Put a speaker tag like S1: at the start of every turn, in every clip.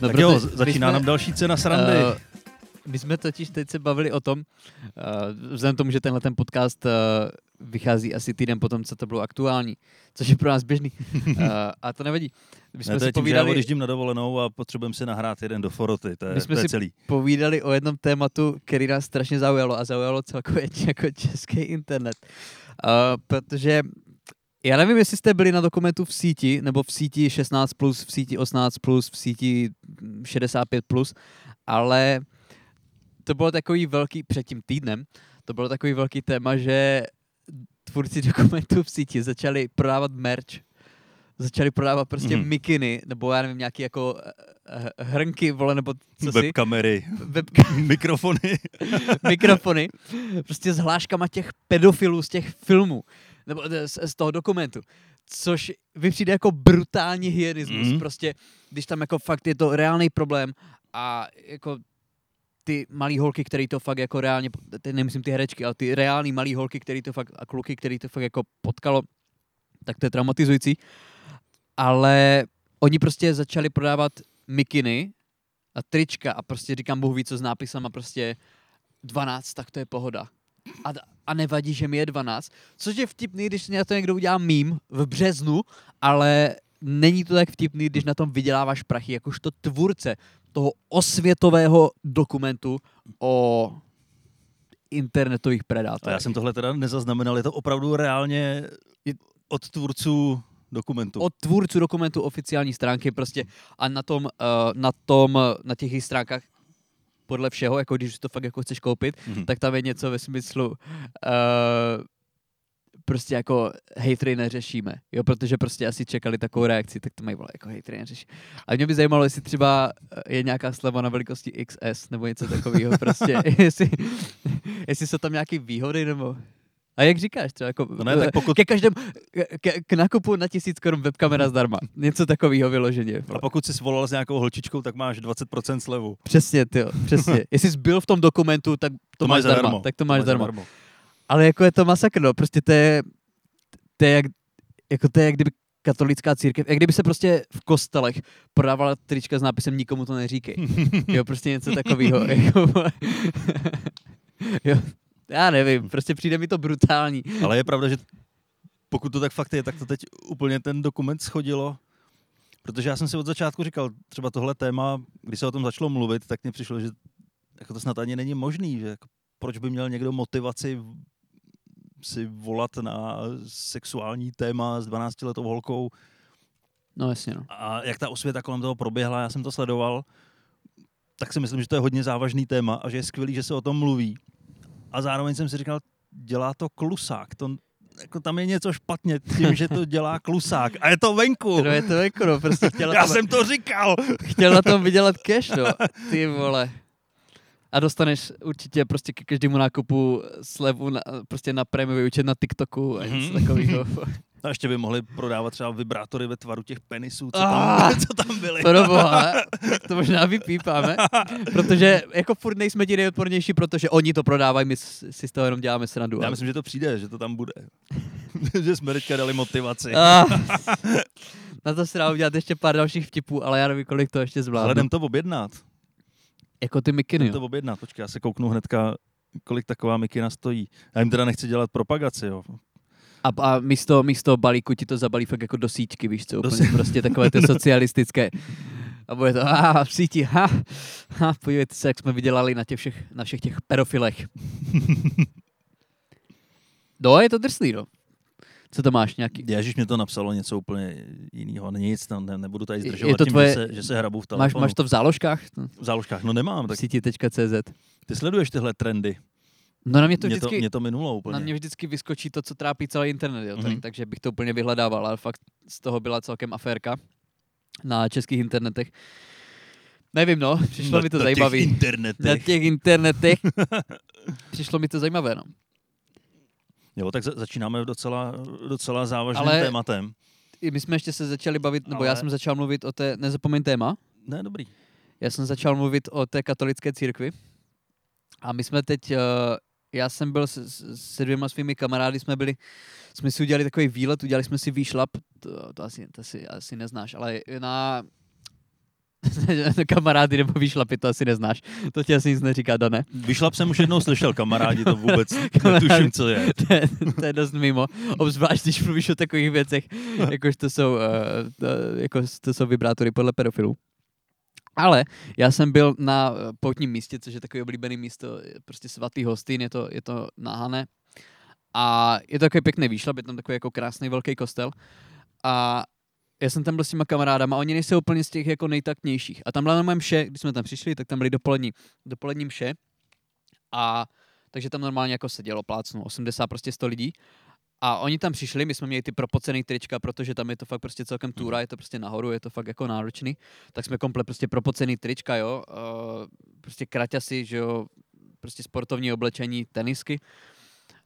S1: No,
S2: tak jo, začíná
S1: jsme-
S2: nám další cena srandy.
S1: Eh, my jsme totiž teď se bavili o tom, uh, vzhledem k tomu, že tenhle ten podcast uh, vychází asi týden potom, co to bylo aktuální, což je pro nás běžný. Uh, a to nevadí. My jsme
S2: ne, to
S1: si
S2: tím, že já
S1: povídali,
S2: odjíždím na dovolenou a potřebujeme si nahrát jeden do foroty, to je,
S1: My jsme
S2: to je
S1: si-
S2: celý.
S1: povídali o jednom tématu, který nás strašně zaujalo a zaujalo celkově jako český internet. Uh, protože já nevím, jestli jste byli na dokumentu v síti, nebo v síti 16+, plus, v síti 18+, plus, v síti mm, 65+, plus, ale to bylo takový velký, před tím týdnem, to bylo takový velký téma, že tvůrci dokumentů v síti začali prodávat merch, začali prodávat prostě mm-hmm. mikiny, nebo já nevím, nějaký jako eh, eh, hrnky, vole, nebo co si,
S2: Webkamery,
S1: webka,
S2: mikrofony.
S1: mikrofony, prostě s hláškama těch pedofilů z těch filmů, nebo eh, z, z toho dokumentu. Což vy přijde jako brutální hyenismus. Mm. Prostě, když tam jako fakt je to reálný problém a jako ty malý holky, který to fakt jako reálně, teď nemyslím ty herečky, ale ty reální malý holky, který to fakt, a kluky, který to fakt jako potkalo, tak to je traumatizující. Ale oni prostě začali prodávat mikiny a trička a prostě říkám, Bůh ví, co s nápisama prostě 12, tak to je pohoda. A, a nevadí, že mi je 12. Což je vtipný, když na to někdo udělá mím v březnu, ale není to tak vtipný, když na tom vyděláváš prachy, jakožto tvůrce toho osvětového dokumentu o internetových
S2: A
S1: predátorech.
S2: já jsem tohle teda nezaznamenal, je to opravdu reálně od tvůrců dokumentu.
S1: od tvůrců dokumentu oficiální stránky prostě a na tom, uh, na tom, na těch jejich stránkách podle všeho, jako když to fakt jako chceš koupit,
S2: Mhm.
S1: tak tam je něco ve smyslu uh, prostě jako hejtry neřešíme, jo, protože prostě asi čekali takovou reakci, tak to mají vole, jako hejtry neřeší. A mě by zajímalo, jestli třeba eh, je nějaká sleva na velikosti XS nebo něco takového, prostě, jestli, jestli jsou tam nějaké výhody, nebo a jak říkáš, třeba jako
S2: No ne, tak pokud-
S1: ke každému, ke, k nakupu na tisíc korun webkamera zdarma. Něco takového vyloženě.
S2: A pokud jsi svolal s nějakou holčičkou, tak máš 20% slevu.
S1: Přesně, ty, přesně. Jestli jsi byl v tom dokumentu, tak to, to máš zdarma. Tak to máš zdarma. Ale jako je to masakr, no. Prostě to je, to je jak, jako to je jak kdyby katolická církev, jak kdyby se prostě v kostelech prodávala trička s nápisem nikomu to neříkej. Jo, prostě něco takového. Jako, jo, já nevím, prostě přijde mi to brutální.
S2: Ale je pravda, že pokud to tak fakt je, tak to teď úplně ten dokument schodilo. Protože já jsem si od začátku říkal, třeba tohle téma, když se o tom začalo mluvit, tak mně přišlo, že jako to snad ani není možný, že jako, proč by měl někdo motivaci si volat na sexuální téma s 12-letou holkou
S1: No jasně, no.
S2: a jak ta osvěta kolem toho proběhla, já jsem to sledoval, tak si myslím, že to je hodně závažný téma a že je skvělý, že se o tom mluví. A zároveň jsem si říkal, dělá to klusák. To, jako tam je něco špatně tím, že to dělá klusák. A je to venku.
S1: No je to jako, no, prostě chtěl
S2: Já
S1: tom,
S2: jsem to říkal.
S1: chtěl na tom vydělat cash, no. Ty vole. A dostaneš určitě prostě ke každému nákupu slevu na, prostě na prémiový účet na TikToku a něco
S2: Mhm.
S1: takového.
S2: A ještě by mohli prodávat třeba vibrátory ve tvaru těch penisů, co
S1: Ah!
S2: tam, co tam byly.
S1: To doboha, to možná vypípáme, protože jako furt nejsme ti nejodpornější, protože oni to prodávají, my si z toho jenom děláme srandu.
S2: Já myslím, že to přijde, že to tam bude. že jsme teďka dali motivaci.
S1: Ah, na to se dá udělat ještě pár dalších vtipů, ale já nevím, kolik to ještě
S2: Ale
S1: zvládnu.
S2: jdem to objednat.
S1: Jako ty mikiny,
S2: to objednat. Počkej, já se kouknu hnedka, kolik taková mikina stojí. Já jim teda nechci dělat propagaci, jo.
S1: A, a místo, místo balíku ti to zabalí fakt jako do síťky, víš co,
S2: Do
S1: úplně
S2: sí-
S1: prostě takové ty socialistické. A bude to, a v síti, ha, ha, podívejte se, jak jsme vydělali na, těch všech, na všech těch pedofilech. No, je to drsný, no. Co to máš nějaký?
S2: Ježíš mě to napsalo něco úplně jiného. Nic, tam ne, nebudu tady zdržovat
S1: je to
S2: tím,
S1: tvoje-
S2: že, se, že se hrabu v
S1: Máš,
S2: telefonu.
S1: máš to v záložkách?
S2: V záložkách, no nemám. Tak
S1: síti.cz.
S2: ty sleduješ tyhle trendy.
S1: No na mě to
S2: mě,
S1: vždycky,
S2: to, mě to minulo úplně.
S1: na mě vždycky vyskočí to, co trápí celý internet, jo,
S2: Mhm.
S1: mm takže bych to úplně vyhledával, ale fakt z toho byla celkem aférka na českých internetech. Nevím, no, přišlo
S2: na,
S1: mi to.
S2: Těch
S1: Na těch internetech přišlo mi to zajímavé, no.
S2: Jo, tak za- začínáme docela, docela závažným
S1: Ale-
S2: tématem.
S1: I my jsme ještě se začali bavit, nebo já
S2: Ale-
S1: jsem začal mluvit o té, nezapomeň téma,
S2: Ne, dobrý.
S1: já jsem začal mluvit o té katolické církvi a my jsme teď, eh, já jsem byl s- s- se dvěma svými kamarády, jsme byli, jsme si udělali takový výlet, udělali jsme si výšlap, to, to, asi, to asi, asi neznáš, ale na kamarády nebo výšlapy, to asi neznáš, to ti asi nic neříká, Dané.
S2: Vyšlap jsem už jednou slyšel, kamarádi, to vůbec netuším, co je.
S1: to, je, to je dost mimo, obzvlášť když mluvíš o takových věcech, jakož to jsou, uh, to, jako to jsou vibrátory podle pedofilů. Ale já jsem byl na eh, poutním místě, což je takový oblíbený místo, prostě svatý hostýn, je to, je to na Hané. A je to takový pěkný výšlap, je tam takový jako krásný velký kostel. A já jsem tam byl s těma kamarádama, oni nejsou úplně z těch jako nejtaktnějších. A tam byla normálně mše, když jsme tam přišli, tak tam byly dopolední, dopolední mše. A takže tam normálně jako sedělo plácnu 80, prostě 100 lidí. A oni tam přišli, my jsme měli ty propocený trička, protože tam je to fakt prostě celkem túra, je to prostě nahoru, je to fakt jako náročný. Tak jsme komplet prostě propocený trička, jo, uh, prostě kraťasy, že jo, prostě sportovní oblečení, tenisky.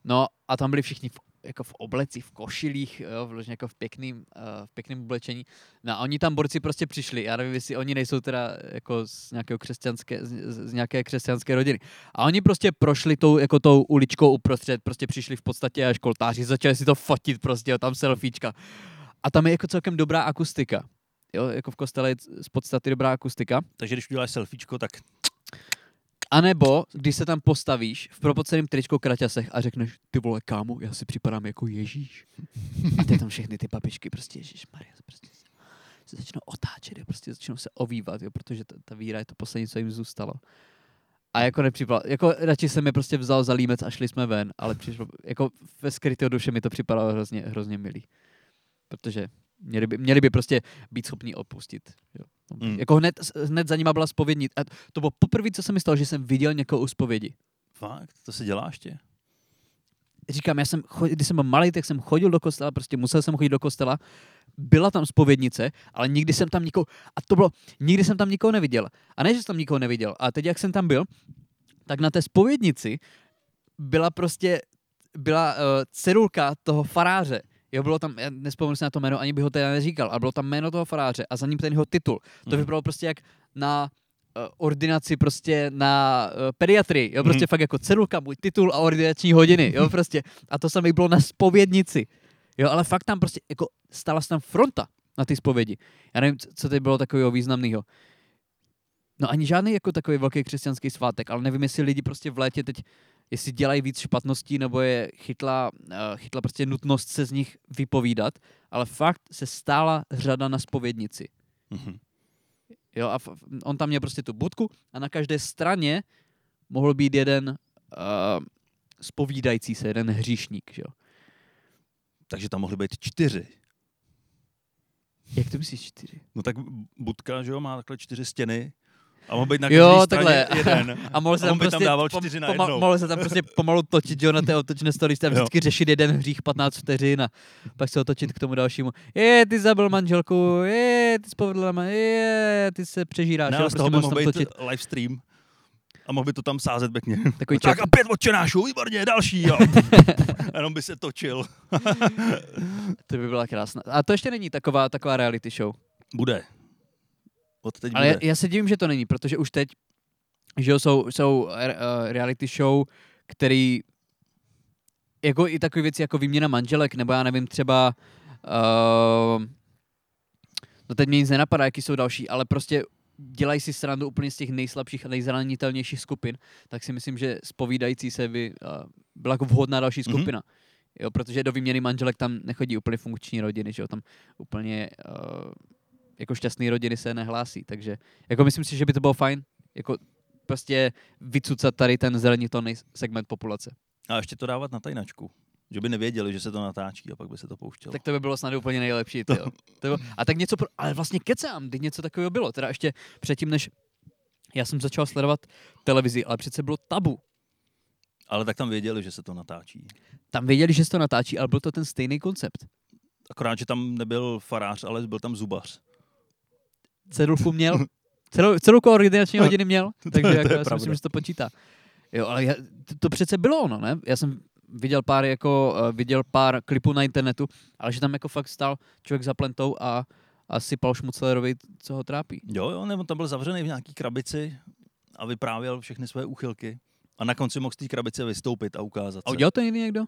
S1: No a tam byli všichni v, jako v oblecích, v košilích, jo, vložně jako v pěkným, uh, v pěkným oblečení. No a oni tam borci prostě přišli, já nevím, jestli oni nejsou teda jako z, nějakého křesťanské, z, z, nějaké křesťanské rodiny. A oni prostě prošli tou, jako tou uličkou uprostřed, prostě přišli v podstatě až školtáři, začali si to fotit prostě, jo, tam selfiečka. A tam je jako celkem dobrá akustika. Jo, jako v kostele je z podstaty dobrá akustika.
S2: Takže když uděláš selfiečko, tak
S1: A nebo, když se tam postavíš v propoceném tričku kraťasech a řekneš, ty vole, kámo, já si připadám jako Ježíš. A ty tam všechny ty babičky, prostě Ježíš Maria, prostě se, se začnou otáčet, jo, prostě začnou se ovývat, jo, protože ta, ta víra je to poslední, co jim zůstalo. A jako nepřipadalo, jako radši jsem je prostě vzal za límec a šli jsme ven, ale přišlo, jako ve skrytého duše mi to připadalo hrozně, hrozně milý. Protože měli by, měli by prostě být schopni opustit. Jo.
S2: Mm.
S1: Jako hned, hned za nima byla spovědní. A to bylo poprvé, co se mi stalo, že jsem viděl někoho u spovědi.
S2: fakt, to se dělá ještě.
S1: Říkám, já jsem, když jsem byl malý, tak jsem chodil do kostela, prostě musel jsem chodit do kostela. Byla tam spovědnice, ale nikdy jsem tam nikoho, a to bylo, nikdy jsem tam nikoho neviděl. A ne, že jsem tam nikoho neviděl, a teď, jak jsem tam byl, tak na té spovědnici byla prostě, byla uh, cedulka toho faráře. Jo, bylo tam, já nespomenu si na to jméno, ani bych ho teda neříkal, ale bylo tam jméno toho faráře a za ním ten jeho titul. To
S2: Mhm.
S1: vypadalo prostě jak na uh, ordinaci prostě na uh, pediatrii, jo, prostě
S2: Mhm.
S1: fakt jako cedulka, můj titul a ordinační hodiny, jo, prostě. A to samé bylo na spovědnici. Jo, ale fakt tam prostě, jako stala se tam fronta na ty zpovědi. Já nevím, co- co teď bylo takového významného. No ani žádný jako takový velký křesťanský svátek, ale nevím, jestli lidi prostě v létě teď, jestli dělají víc špatností, nebo je chytla, uh, chytla prostě nutnost se z nich vypovídat, ale fakt se stála řada na spovědnici.
S2: Mhm.
S1: Jo, a on tam měl prostě tu budku a na každé straně mohl být jeden uh, spovídající se, jeden hříšník, jo.
S2: Takže tam mohly být čtyři.
S1: Jak to myslíš čtyři?
S2: No tak budka, že jo, má takhle čtyři stěny. A mohl být na
S1: Jo, takhle.
S2: jeden.
S1: A mohl se
S2: A
S1: tam prostě
S2: tam dával čtyři na
S1: pomal- mohl se tam prostě pomalu točit, jo, na té otočné story, tam
S2: Jo.
S1: vždycky řešit jeden hřích 15 vteřin a pak se otočit k tomu dalšímu. Je, ty zabil manželku, je, ty spovedla ma, je, ty se přežíráš,
S2: Ne,
S1: jo,
S2: z toho
S1: prostě
S2: by
S1: mohl
S2: být
S1: točit.
S2: live stream. A mohl by to tam sázet pěkně.
S1: Takový
S2: tak
S1: čas,
S2: a pět odčenášů, výborně, další, jo. Jenom by se točil.
S1: to by byla krásná. A to ještě není taková, taková reality show.
S2: Bude. Od teď
S1: Ale já,
S2: bude.
S1: já se divím, že to není, protože už teď, že jsou, jsou uh, reality show, který jako i takové věci jako výměna manželek, nebo já nevím, třeba uh, no teď mě nic nenapadá, jaký jsou další, ale prostě dělají si srandu úplně z těch nejslabších a nejzranitelnějších skupin, tak si myslím, že spovídající se by uh, byla jako vhodná další
S2: Mhm.
S1: skupina. Jo, protože do výměny manželek tam nechodí úplně funkční rodiny, že jo, tam úplně uh, jako šťastný rodiny se nehlásí, takže jako myslím si, že by to bylo fajn, jako prostě vycucat tady ten zelenitelný segment populace.
S2: A ještě to dávat na tajnačku. Že by nevěděli, že se to natáčí a pak by se to pouštělo.
S1: Tak to by bylo snad úplně nejlepší. To. To bylo, a tak něco, pro, ale vlastně kecám, kdy něco takového bylo. Teda ještě předtím, než já jsem začal sledovat televizi, ale přece bylo tabu.
S2: Ale tak tam věděli, že se to natáčí.
S1: Tam věděli, že se to natáčí, ale byl to ten stejný koncept.
S2: Akorát, že tam nebyl farář, ale byl tam zubař.
S1: Cedulku měl, celou, celou koordinační hodiny měl, takže
S2: to je
S1: jako já si
S2: pravda.
S1: myslím, že to počítá. Jo, ale já, to, to přece bylo ono, ne? Já jsem viděl pár, jako, uh, viděl pár klipů na internetu, ale že tam jako fakt stál člověk za plentou a, a sypal Šmuclerovi, co ho trápí.
S2: Jo, jo, nebo tam byl zavřený v nějaký krabici a vyprávěl všechny své úchylky. A na konci mohl z té krabice vystoupit a ukázat
S1: A
S2: se.
S1: udělal to někdy někdo?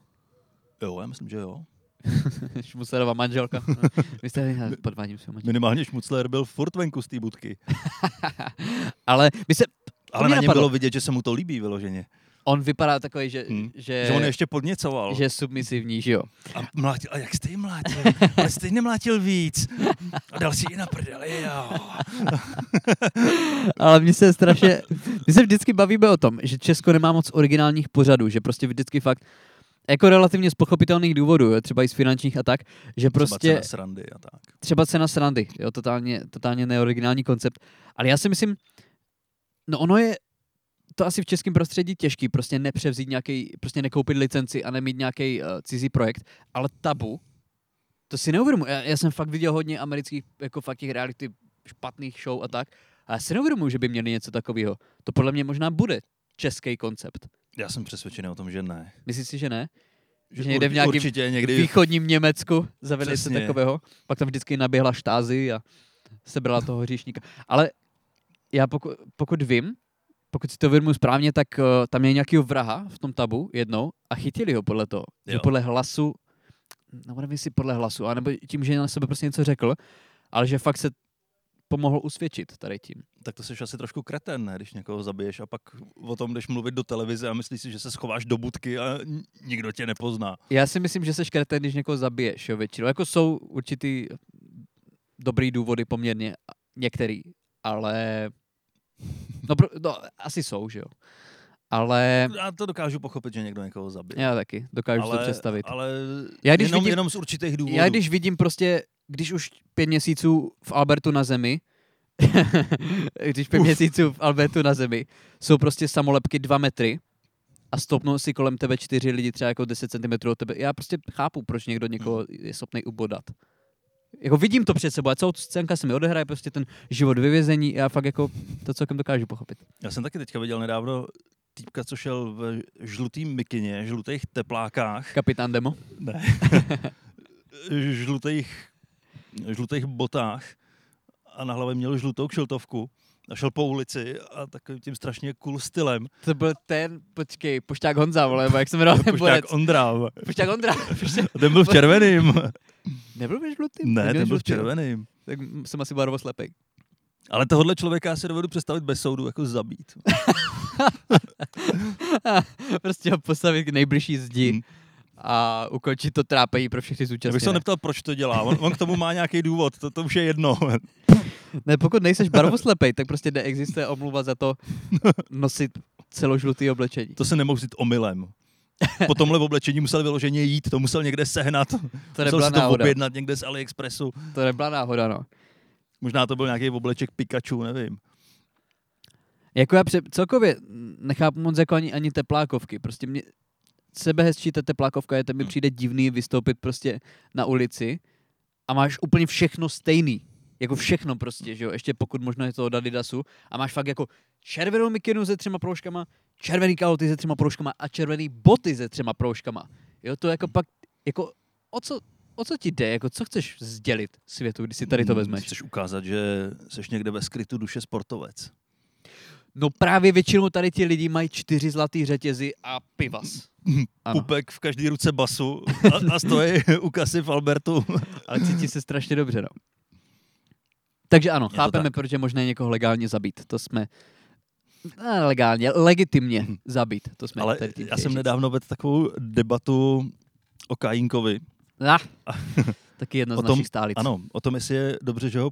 S2: Jo, já myslím, že jo.
S1: Šmuclerova manželka. Vy jste podvádím svou manželku.
S2: Minimálně Šmucler byl furt venku z té budky.
S1: Ale my se,
S2: Ale
S1: mě
S2: na něm bylo vidět, že se mu to líbí vyloženě.
S1: on vypadá takový, že,
S2: Hm.
S1: že,
S2: Že on je ještě podněcoval.
S1: že je submisivní, že jo.
S2: A mlátil, a jak jste ji mlátil? Ale jste ji nemlátil víc. A dal si ji na prdeli, jo.
S1: Ale mně se strašně, my se vždycky bavíme o tom, že Česko nemá moc originálních pořadů, že prostě vždycky fakt jako relativně z pochopitelných důvodů, jo, třeba i z finančních a tak, že
S2: Třeba
S1: prostě
S2: cena srandy a tak.
S1: třeba cena srandy, jo, totálně, totálně neoriginální koncept. Ale já si myslím, no ono je to asi v českém prostředí těžký, prostě nepřevzít nějaký, prostě nekoupit licenci a nemít nějaký uh, cizí projekt, ale tabu, to si neuvědomuji. Já, já, jsem fakt viděl hodně amerických, jako fakt těch reality špatných show a tak, a já si neuvědomuji, že by měli něco takového. To podle mě možná bude český koncept.
S2: Já jsem přesvědčený o tom, že ne.
S1: Myslíš si, že ne?
S2: Že
S1: Že někde v nějakém
S2: určitě někdy
S1: východním Německu zavedli se takového. Pak tam vždycky naběhla štázy a sebrala toho hříšníka. Ale já pokud, pokud vím, pokud si to vědomuji správně, tak uh, tam je nějaký vraha v tom tabu jednou a chytili ho podle toho. Že podle hlasu, nebo nevím jestli podle hlasu, anebo tím, že na sebe prostě něco řekl, ale že fakt se pomohl usvědčit tady tím.
S2: tak to jsi asi trošku kreten, ne? když někoho zabiješ a pak o tom jdeš mluvit do televize a myslíš si, že se schováš do budky a nikdo tě nepozná.
S1: Já si myslím, že se škreten, když někoho zabiješ, jo, většinou. Jako jsou určitý dobrý důvody poměrně, některý, ale... No, pro, no asi jsou, že jo. Ale
S2: Já to dokážu pochopit, že někdo někoho zabije.
S1: já taky, dokážu si to představit.
S2: Ale
S1: Já když
S2: jenom,
S1: vidím-
S2: jenom z určitých důvodů.
S1: Já když vidím prostě, když už pět měsíců v Albertu na zemi, když pět
S2: Uf.
S1: měsíců v Albertu na zemi, jsou prostě samolepky dva metry a stopnou si kolem tebe čtyři lidi třeba jako 10 cm od tebe. Já prostě chápu, proč někdo někoho je schopný ubodat. Jako vidím to před sebou a celou scénka se mi odehraje, prostě ten život vyvězení, já fakt jako to celkem dokážu pochopit.
S2: Já jsem taky teďka viděl nedávno týpka, co šel v žlutým mikině, žlutých teplákách,
S1: Kapitán Demo.
S2: ne, žlutých, žlutých botách a na hlavě měl žlutou kšiltovku a šel po ulici a takovým tím strašně cool stylem.
S1: To byl ten, počkej, Pošťák Honza, vole, jak se jmenoval ten.
S2: Pošťák Ondra.
S1: Pošťák Ondra. Pošťák-
S2: ten byl v červeným.
S1: Nebyl v žlutým?
S2: Ne, ten byl v
S1: žlutý, jo?
S2: červeným.
S1: Tak jsem asi barvoslepej.
S2: Ale tohohle člověka já si dovedu představit bez soudu jako zabít.
S1: prostě ho postavit k nejbližší zdi
S2: Hmm.
S1: A ukončit to trápení pro všechny
S2: Já bych se
S1: zúčastněné.
S2: neptal, proč to dělá. On, on k tomu má nějaký důvod, to, to už je jedno.
S1: Ne, pokud nejseš barvoslepej, tak prostě neexistuje omluva za to nosit celožlutý oblečení.
S2: To se nemohl vzít omylem. Po tomhle oblečení musel vyloženě jít, to musel někde sehnat.
S1: To
S2: musel si to
S1: náhoda.
S2: objednat někde z AliExpressu.
S1: To nebyla náhoda, no.
S2: Možná to byl nějaký obleček Pikachu, nevím.
S1: Jako já pře- celkově nechápu moc jako ani, ani teplákovky. Prostě mě sebehezčí ta teplákovka je, to mi
S2: Hmm.
S1: přijde divný vystoupit prostě na ulici a máš úplně všechno stejný. Jako všechno prostě, že jo, ještě pokud možno je to od Adidasu a máš fakt jako červenou mikinu se třema proužkama, červený kalhoty se třema proužkama a červený boty se třema proužkama. Jo, to jako pak, jako o co, o co ti jde, jako co chceš sdělit světu, když si tady to
S2: Hmm,
S1: vezmeš?
S2: Chceš ukázat, že jsi někde ve skrytu duše sportovec.
S1: No právě většinou tady ti lidi mají čtyři zlatý řetězy a pivas. Ano.
S2: Pupek v každé ruce basu a, a stojí u kasy v Albertu.
S1: Ale cítí se strašně dobře, no. Takže ano,
S2: to
S1: chápeme,
S2: tak.
S1: proč je možné někoho legálně zabít. To jsme ne, legálně, legitimně
S2: Mhm.
S1: zabít. To jsme
S2: Ale já jsem
S1: říct.
S2: nedávno vedl takovou debatu o Kajínkovi.
S1: Ah, taky jedna z
S2: tom-
S1: našich stálic.
S2: Ano, o tom, jestli je dobře, že ho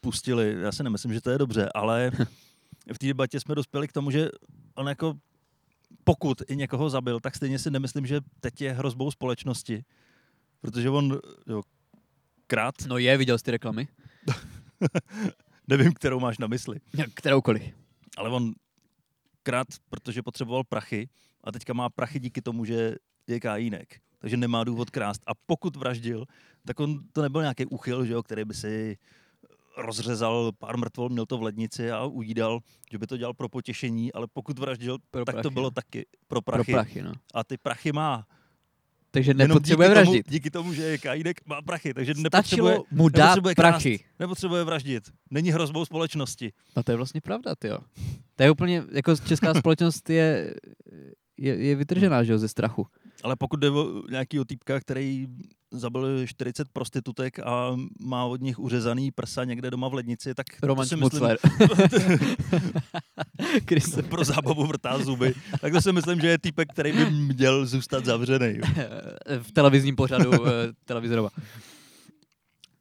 S2: pustili. Já si nemyslím, že to je dobře, ale v té debatě jsme dospěli k tomu, že on jako pokud i někoho zabil, tak stejně si nemyslím, že teď je hrozbou společnosti. Protože on jo, krát,
S1: No je, viděl jsi ty reklamy?
S2: nevím, kterou máš na mysli,
S1: Kteroukoliv.
S2: ale on krát, protože potřeboval prachy a teďka má prachy díky tomu, že je kajínek. Takže nemá důvod krást. A pokud vraždil, tak on to nebyl nějaký úchyl, že jo, který by si rozřezal pár mrtvol, měl to v lednici a ujídal, že by to dělal pro potěšení, ale pokud vraždil,
S1: Pro
S2: tak to
S1: prachy.
S2: bylo taky pro
S1: Pro
S2: prachy.
S1: prachy, no.
S2: A ty prachy má.
S1: Takže nepotřebuje
S2: díky tomu,
S1: vraždit.
S2: díky tomu, že je kajídek, má prachy, takže
S1: Stačilo
S2: nepotřebuje,
S1: mu dát
S2: nepotřebuje krást.
S1: prachy.
S2: nepotřebuje vraždit. Není hrozbou společnosti.
S1: No to je vlastně pravda, jo. To je úplně, jako česká společnost je, je, je vytržená, že jo, ze strachu.
S2: Ale pokud jde o nějakýho týpka, který zabil 40 prostitutek a má od nich uřezaný prsa někde doma v lednici, tak to
S1: Roman
S2: si myslím, pro zábavu vrtá zuby, tak to si myslím, že je týpek, který by měl zůstat zavřený.
S1: v televizním pořadu eh, televizorova.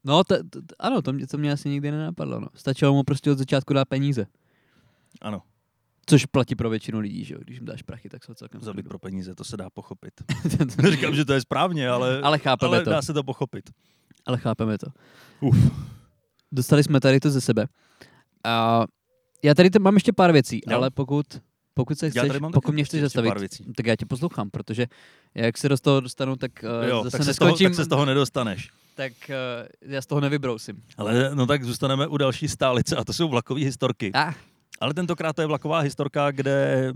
S1: No, t- t- ano, to mě, to mě asi nikdy nenapadlo. No. Stačilo mu prostě od začátku dát peníze.
S2: Ano,
S1: Což platí pro většinu lidí, že jo? Když jim dáš prachy, tak jsou celkem
S2: zabít pro peníze, to se dá pochopit. Neříkám, že to je správně, ale,
S1: Ale chápeme
S2: ale
S1: to.
S2: dá se to pochopit.
S1: Ale chápeme to.
S2: Uf.
S1: Dostali jsme tady to ze sebe. A já tady mám ještě pár věcí,
S2: Jo.
S1: ale pokud, pokud se chceš, pokud mě chceš zastavit,
S2: pár věcí.
S1: tak já tě poslouchám, protože jak se do toho dostanu, tak uh,
S2: Jo,
S1: zase
S2: tak se, z toho, tak se z toho nedostaneš.
S1: tak uh, já z toho nevybrousím.
S2: Ale no tak zůstaneme u další stálice a to jsou vlakové historky.
S1: Ah,
S2: Ale tentokrát to je vlaková historka, kde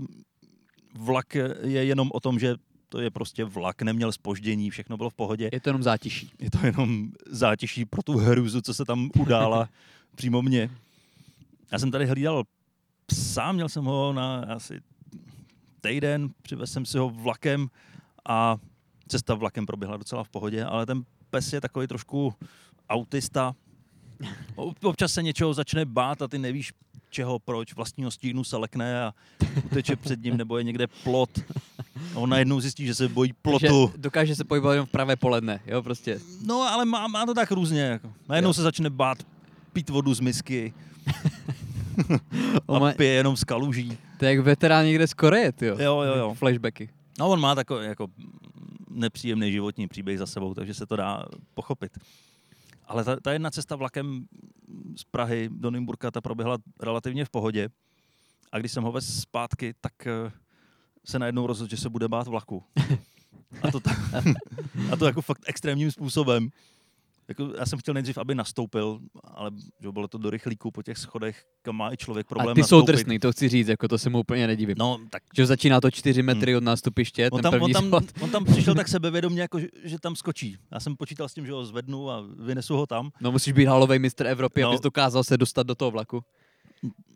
S2: vlak je jenom o tom, že to je prostě vlak, neměl spoždění, všechno bylo v pohodě.
S1: je to jenom zátiší.
S2: Je to jenom zátiší pro tu hrůzu, co se tam udála přímo mně. Já jsem tady hlídal psa, měl jsem ho na asi týden, přivez jsem si ho vlakem a cesta vlakem proběhla docela v pohodě, ale ten pes je takový trošku autista. Ob- Občas se něčeho začne bát a ty nevíš čeho, proč, vlastního stínu se lekne a uteče před ním, nebo je někde plot. A on najednou zjistí, že se bojí plotu.
S1: Že dokáže se pohybovat jenom v pravé poledne, jo, prostě.
S2: No, ale má, má to tak různě. Jako. Najednou
S1: Jo.
S2: se začne bát pít vodu z misky a
S1: má,
S2: pije jenom z kaluží.
S1: to je jak veterán někde z Koreje, jo.
S2: Jo, jo, jo.
S1: Flashbacky.
S2: No, on má takový jako nepříjemný životní příběh za sebou, takže se to dá pochopit. Ale ta, ta jedna cesta vlakem z Prahy do Nymburka, ta proběhla relativně v pohodě. A když jsem ho vez zpátky, tak eh, se najednou rozhodl, že se bude bát vlaku. A to, ta, a to jako fakt extrémním způsobem. Jako, já jsem chtěl nejdřív, aby nastoupil, ale že bylo to do rychlíku po těch schodech, kam má i člověk problém
S1: A ty jsou
S2: nastoupit.
S1: drsný, to chci říct, jako to se mu úplně nedivím.
S2: No, tak
S1: Že začíná to 4 metry od nástupiště,
S2: On
S1: ten
S2: tam, on,
S1: první
S2: tam,
S1: schod.
S2: on tam přišel tak sebevědomě, jako, že, že tam skočí. Já jsem počítal s tím, že ho zvednu a vynesu ho tam.
S1: No musíš být halový mistr Evropy,
S2: No.
S1: abys dokázal se dostat do toho vlaku.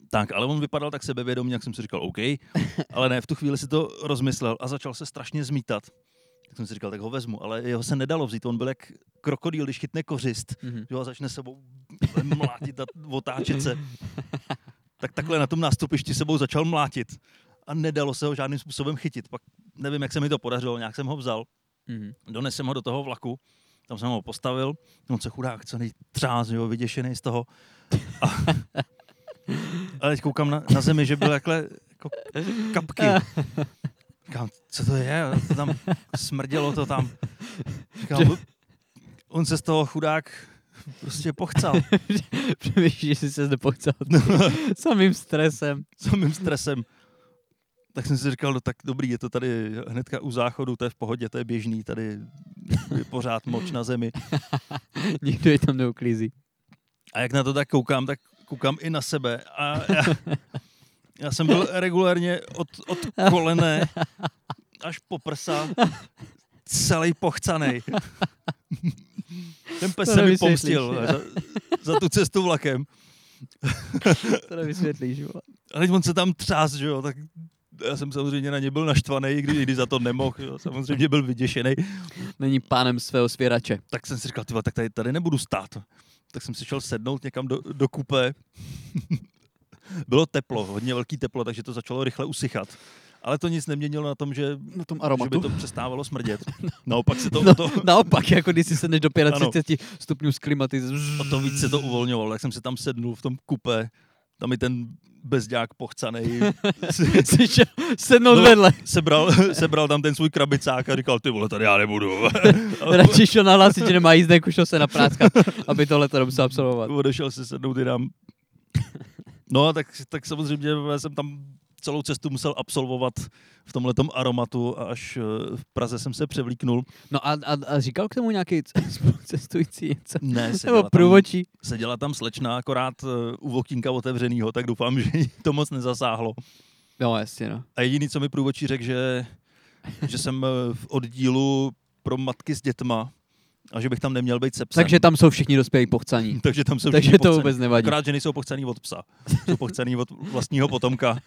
S2: Tak, ale on vypadal tak sebevědomě, jak jsem si říkal, OK. Ale ne, v tu chvíli si to rozmyslel a začal se strašně zmítat. Tak jsem si říkal, tak ho vezmu, ale jeho se nedalo vzít. On byl jak krokodýl, když chytne kořist,
S1: Mhm.
S2: že ho začne sebou mlátit a otáčet se. Tak takhle na tom nástupišti sebou začal mlátit. A nedalo se ho žádným způsobem chytit. Pak nevím, jak se mi to podařilo, nějak jsem ho vzal.
S1: Mhm.
S2: donesl jsem ho do toho vlaku, tam jsem ho postavil, on se chudák celý třás, jo, vyděšený z toho. A, a teď koukám na, na zemi, že byl takhle jako kapky. Říkám, co to je? To tam smrdělo to tam. Říkám, on se z toho chudák prostě pochcal
S1: Přemýšlíš, že jsi se zde pochcel samým stresem.
S2: samým stresem. Tak jsem si říkal, no tak dobrý, je to tady hnedka u záchodu, to je v pohodě, to je běžný, tady je pořád moč na zemi.
S1: Nikdo je tam neuklízí.
S2: A jak na to tak koukám, tak koukám i na sebe. A já, já jsem byl regulárně od, od kolene až po prsa celý pochcanej. Ten pes
S1: To
S2: se mi pomstil za, za tu cestu vlakem.
S1: To nevysvětlíš, vole.
S2: A teď on se tam třás, že jo, tak já jsem samozřejmě na ně byl naštvaný, i když, když za to nemohl, jo, samozřejmě byl vyděšený.
S1: Není pánem svého svěrače.
S2: Tak jsem si říkal, ty vole, tak tady, tady nebudu stát. Tak jsem si šel sednout někam do, do kupé. Bylo teplo, hodně velký teplo, takže to začalo rychle usychat. Ale to nic neměnilo na tom, že,
S1: Na tom
S2: že by
S1: aromatu.
S2: to přestávalo smrdět. Naopak se to,
S1: No,
S2: to,
S1: naopak, jako když si sedneš do 35 stupňů z klimatizace.
S2: o to víc se to uvolňovalo. Tak jsem se tam sednul v tom kupé. Tam i ten bezďák pochcanej
S1: sednout
S2: No.
S1: vedle.
S2: sebral, sebral tam ten svůj krabicák a říkal, ty vole, tady já nebudu.
S1: Radši šel nahlásit, že nemá jízdek, už šel se napráckat, aby tohle to nemusel absolvovat.
S2: Odešel si sednout jinam. No a tak, tak samozřejmě já jsem tam celou cestu musel absolvovat v tomhletom aromatu a až eh, v Praze jsem se převlíknul.
S1: No a, a, a říkal k tomu nějaký cestující něco?
S2: Ne,
S1: Nebo
S2: seděla tam,
S1: průvočí?
S2: seděla tam slečna akorát eh, u vokínka otevřenýho, tak doufám, že jí to moc nezasáhlo.
S1: No jasně, no.
S2: A jediný, co mi průvočí řekl, že, že jsem eh, v oddílu pro matky s dětma a že bych tam neměl být se psem.
S1: Takže tam jsou všichni dospělí pochcaní.
S2: Takže tam jsou
S1: Takže
S2: všichni
S1: to
S2: pochcený.
S1: vůbec nevadí.
S2: Akorát, že nejsou pochcený od psa. Jsou pochcený od vlastního potomka.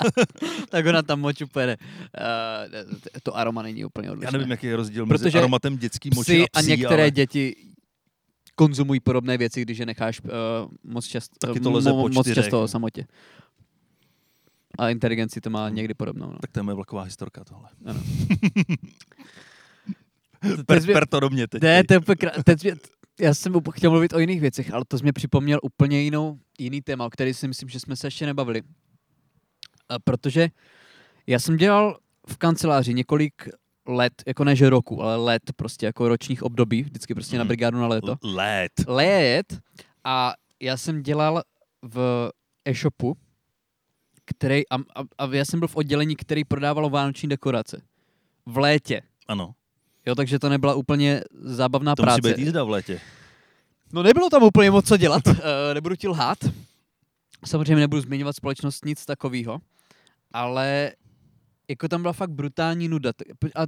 S1: tak ona tam moč úplně... Uh, to aroma není úplně odlišné.
S2: Já nevím, jaký je rozdíl mezi
S1: Protože
S2: aromatem dětský moči a
S1: a
S2: psí,
S1: některé
S2: ale
S1: děti konzumují podobné věci, když je necháš uh, moc, čast,
S2: Taky to leze po
S1: moc často o samotě. A inteligenci to má někdy podobnou. No.
S2: tak to je moje vlaková historka tohle.
S1: Ano.
S2: Per, per to do mě teď.
S1: Ne, to je úplně krá... teď mě... Já jsem chtěl mluvit o jiných věcech, ale to jsi mě připomněl úplně jinou, jiný téma, o který si myslím, že jsme se ještě nebavili. A protože já jsem dělal v kanceláři několik let, jako ne že roku, ale let, prostě jako ročních období, vždycky prostě na
S2: Mhm.
S1: brigádu na léto.
S2: Let.
S1: let a já jsem dělal v e-shopu, který, a, a, a já jsem byl v oddělení, který prodávalo vánoční dekorace. V létě.
S2: Ano.
S1: Jo, takže to nebyla úplně zábavná
S2: To
S1: práce.
S2: musí být jízda v létě.
S1: No nebylo tam úplně moc co dělat, uh, nebudu ti lhát. Samozřejmě nebudu zmiňovat společnost, nic takového. Ale jako tam byla fakt brutální nuda. A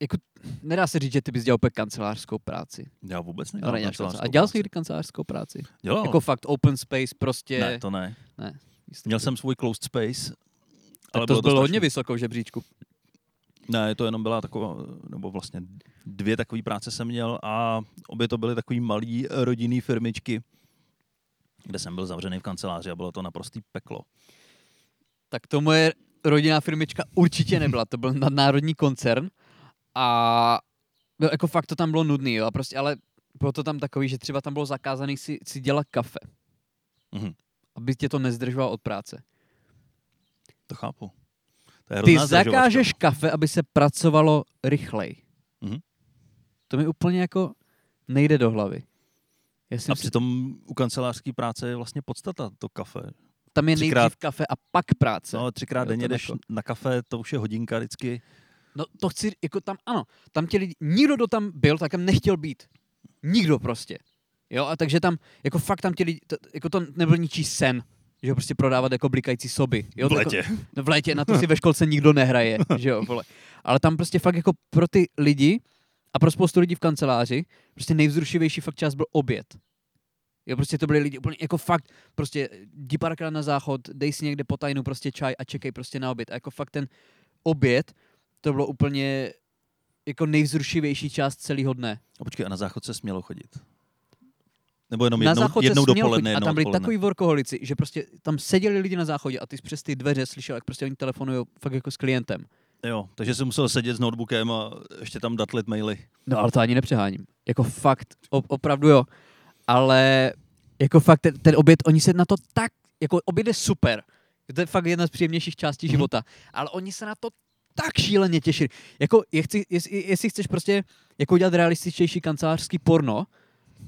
S1: jako, nedá se říct, že ty bys dělal úplně kancelářskou práci.
S2: Já vůbec nedělám
S1: neděláš
S2: kancelářskou
S1: kancelář. A dělal jsi někdy kancelářskou práci?
S2: Dělal.
S1: Jako fakt open space prostě.
S2: Ne, to ne.
S1: jistě.
S2: Měl jsem svůj closed space.
S1: tak to
S2: bylo
S1: bylo hodně vysoko v žebříčku.
S2: Ne, to jenom byla taková, nebo vlastně dvě takové práce jsem měl a obě to byly takové malé rodinné firmičky, kde jsem byl zavřený v kanceláři a bylo to naprostý peklo.
S1: Tak to moje rodinná firmička určitě nebyla. To byl nadnárodní koncern a byl, jako fakt to tam bylo nudný, jo. A prostě, ale bylo to tam takový, že třeba tam bylo zakázané si, si dělat kafe.
S2: Mhm.
S1: Aby tě to nezdržovalo od práce.
S2: To chápu. To je
S1: Ty zakážeš kafe, aby se pracovalo rychleji.
S2: Mhm.
S1: To mi úplně jako nejde do hlavy. Já
S2: A
S1: jsem si,
S2: přitom u kancelářské práce je vlastně podstata to kafe.
S1: tam je
S2: třikrát-
S1: nejdřív kafe a pak práce.
S2: No, třikrát
S1: Jo,
S2: denně jdeš
S1: jako-
S2: na kafe, to už je hodinka vždycky.
S1: No to chci, jako tam, ano, tam ti lidi, nikdo, kdo tam byl, tak tam nechtěl být. Nikdo prostě. Jo, a takže tam, jako fakt tam ti lidi, to, jako to nebyl ničí sen, že jo, prostě prodávat jako blikající soby. Jo,
S2: v
S1: to
S2: letě.
S1: Jako, no v létě, na to si ve školce nikdo nehraje, že jo, vole. Ale tam prostě fakt jako pro ty lidi a pro spoustu lidí v kanceláři, prostě nejvzrušivější fakt čas byl oběd. Jo, prostě to byli lidi úplně jako fakt, prostě jdi párkrát na záchod, dej si někde po tajnu prostě čaj a čekej prostě na oběd. A jako fakt ten oběd, to bylo úplně jako nejvzrušivější část celého dne.
S2: A počkej, a na záchod se smělo chodit? Nebo jenom
S1: na
S2: jednou,
S1: záchod
S2: jednou dopoledne,
S1: chodit a
S2: jednou
S1: tam byli
S2: odpoledne.
S1: takový workoholici, že prostě tam seděli lidi na záchodě a ty jsi přes ty dveře slyšel, jak prostě oni telefonují fakt jako s klientem.
S2: Jo, takže jsem musel sedět s notebookem a ještě tam datlit maily.
S1: No ale to ani nepřeháním. Jako fakt, op- opravdu jo. Ale jako fakt ten, ten oběd, oni se na to tak, jako oběd je super. To je fakt jedna z příjemnějších částí
S2: Mhm.
S1: života. Ale oni se na to tak šíleně těšili. Jako, je chci, jestli, jestli chceš prostě jako udělat realističtější kancelářský porno,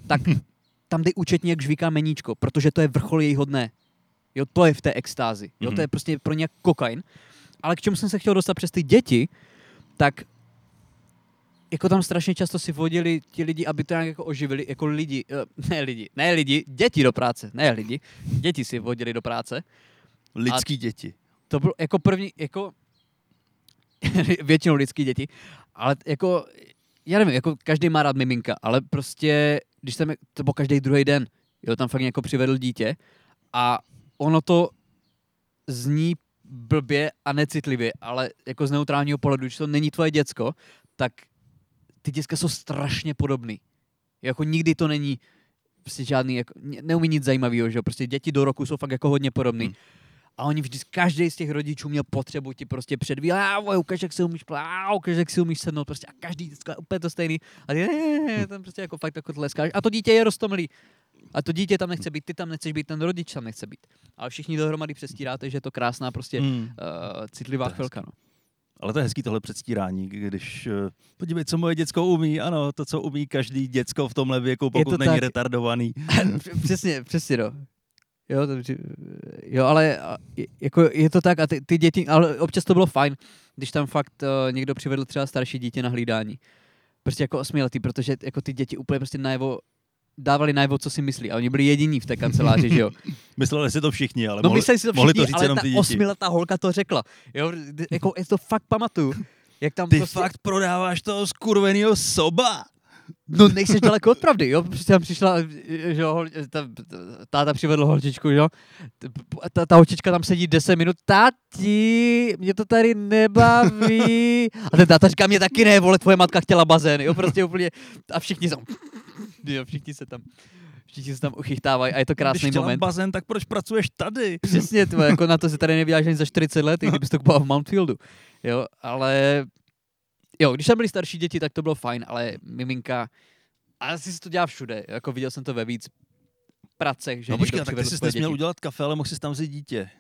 S1: tak tam dej účetní jak žvíká meníčko, protože to je vrchol jejího dne. Jo, to je v té extázi. Jo,
S2: Mhm.
S1: to je prostě pro ně kokain. Ale k čemu jsem se chtěl dostat přes ty děti, tak jako tam strašně často si vodili ti lidi, aby to nějak jako oživili, jako lidi, eh, ne lidi, ne lidi, děti do práce, ne lidi, děti si vodili do práce.
S2: Lidský děti.
S1: To bylo jako první, jako většinou lidský děti, ale jako, já nevím, jako každý má rád miminka, ale prostě, když je- to byl každý druhý den, jo, tam fakt jako přivedl dítě a ono to zní blbě a necitlivě, ale jako z neutrálního pohledu, když to není tvoje děcko, tak ty děcka jsou strašně podobný. Jako nikdy to není prostě žádný, jako, ne- neumí nic zajímavého, že jo? Prostě děti do roku jsou fakt jako hodně podobný.
S2: Hmm.
S1: A oni vždy, každý z těch rodičů měl potřebu ti prostě předvíjet, a ukaž, jak si umíš plát, a ukaž, jak si umíš sednout, prostě a každý je úplně to stejný. A ty, ne, ne, tam prostě jako fakt jako tleskáš. A to dítě je roztomilý. A to dítě tam nechce být, ty tam nechceš být, ten rodič tam nechce být. Ale všichni dohromady přestíráte, že je to krásná prostě
S2: Mm.
S1: uh, citlivá
S2: To je
S1: chvilka. No.
S2: Ale to je hezký tohle předstírání, když eh, podívej, co moje děcko umí. Ano, to, co umí každý děcko v tomhle věku, pokud
S1: to
S2: není
S1: tak.
S2: retardovaný.
S1: přesně, přesně, no. Jo, to, jo ale je- jako je to tak a ty, ty děti, ale občas to bylo fajn, když tam fakt uh, někdo přivedl třeba starší dítě na hlídání. Prostě jako osmiletý, protože jako ty děti úplně prostě najevo dávali najevo, co si myslí. A oni byli jediní v té kanceláři, že jo.
S2: Mysleli si to všichni, ale
S1: No
S2: mohli,
S1: si to
S2: mohli
S1: všichni,
S2: to říct
S1: ale
S2: jenom
S1: ta
S2: ty děti.
S1: osmiletá holka to řekla. Jo, jako já to fakt pamatuju. Jak tam
S2: Ty
S1: prostě,
S2: fakt prodáváš toho skurvenýho soba?
S1: No nejseš daleko od pravdy, jo, prostě tam přišla, že jo, ta, táta přivedl holčičku, jo, ta, ta holčička tam sedí 10 minut, tati, mě to tady nebaví. A ten táta říká, mě taky ne, vole, tvoje matka chtěla bazén, jo, prostě úplně, a všichni tam, jo, všichni se tam, všichni se tam uchychtávají a je to krásný
S2: Když
S1: moment.
S2: bazén, tak proč pracuješ tady?
S1: Přesně, tvoje, jako na to se tady nevydáš ani za 40 let, i kdybys to kupoval v Mountfieldu. Jo, ale jo, když tam byli starší děti, tak to bylo fajn, ale miminka, a asi se to dělá všude, jako viděl jsem to ve víc pracech, že
S2: No počkej, tak ty jsi nesměl udělat kafe, ale mohl jsi tam vzít dítě.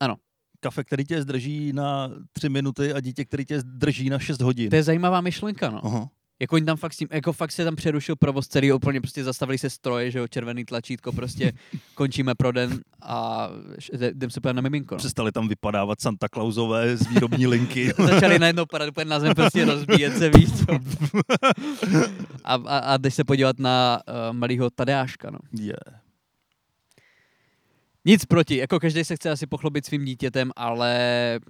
S1: Ano.
S2: Kafe, který tě zdrží na tři minuty a dítě, který tě zdrží na 6 hodin.
S1: To je zajímavá myšlenka, no.
S2: Aha.
S1: Jako oni tam fakt s tím, jako fakt se tam přerušil provoz celý, úplně prostě zastavili se stroje, že jo, červený tlačítko, prostě končíme pro den a jdem se podívat na miminko. No.
S2: Přestali tam vypadávat Santa Clausové z výrobní linky.
S1: Začali najednou padat úplně na zem, prostě rozbíjet se, víš co. A, a, a jdeš se podívat na uh, malýho Tadeáška, no.
S2: yeah.
S1: Nic proti, jako každý se chce asi pochlubit svým dítětem, ale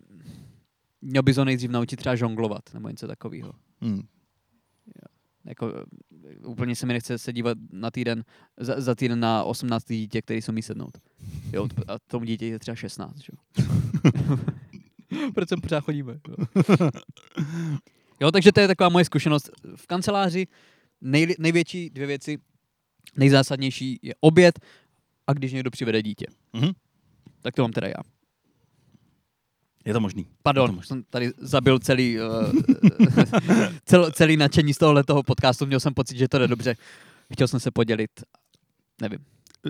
S1: měl bys ho nejdřív naučit třeba žonglovat, nebo něco takového.
S2: Hmm.
S1: Jako, úplně se mi nechce se dívat na týden, za, za týden na 18 dítě, který se umí sednout. Jo, a tomu dítě je třeba 16, že jo. Proč sem pořád chodíme? Jo. jo, takže to je taková moje zkušenost. V kanceláři nej, největší dvě věci, nejzásadnější je oběd a když někdo přivede dítě.
S2: Mhm.
S1: Tak to mám teda já.
S2: Je to možný. Je to
S1: Pardon,
S2: možný.
S1: jsem tady zabil celý, uh, cel, celý nadšení z tohohle toho podcastu. Měl jsem pocit, že to jde dobře. Chtěl jsem se podělit. Nevím.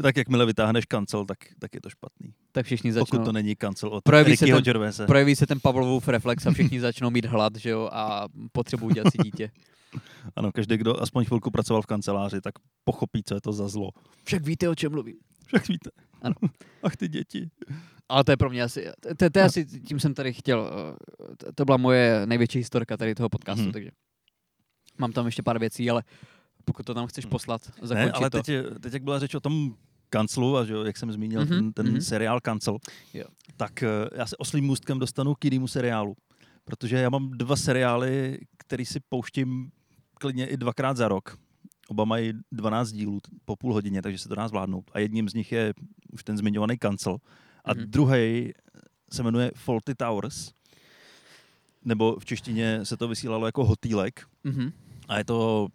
S2: Tak jakmile vytáhneš kancel, tak, tak je to špatný.
S1: Tak všichni
S2: Pokud
S1: začnou.
S2: to není kancel od
S1: Projeví se ten-
S2: Gervaise.
S1: Projeví se ten Pavlovův reflex a všichni začnou mít hlad, že jo, a potřebují dělat si dítě.
S2: Ano, každý, kdo aspoň chvilku pracoval v kanceláři, tak pochopí, co je to za zlo.
S1: Však víte, o čem mluvím.
S2: Však víte.
S1: Ano.
S2: Ach ty děti.
S1: Ale to je pro mě asi, to, to je asi, tím jsem tady chtěl, eh, to, byla moje největší historka tady toho podcastu,
S2: Mhm.
S1: takže mám tam ještě pár věcí, ale pokud to tam chceš poslat, zakončit
S2: Ne, ale
S1: to.
S2: teď, teď, jak byla řeč o tom kanclu, a že, jak jsem zmínil
S1: Mhm,
S2: ten, ten
S1: mhm.
S2: seriál Kancel,
S1: Jo.
S2: tak eh, já se oslým můstkem dostanu k jinému seriálu. Protože já mám dva seriály, který si pouštím klidně i dvakrát za rok. Oba mají 12 dílů po půl hodině, takže se to dá zvládnout. A jedním z nich je už ten zmiňovaný Kancel. A
S1: Mhm.
S2: druhý se jmenuje Faulty Towers. Nebo v češtině se to vysílalo jako Hotýlek.
S1: Mhm.
S2: A je to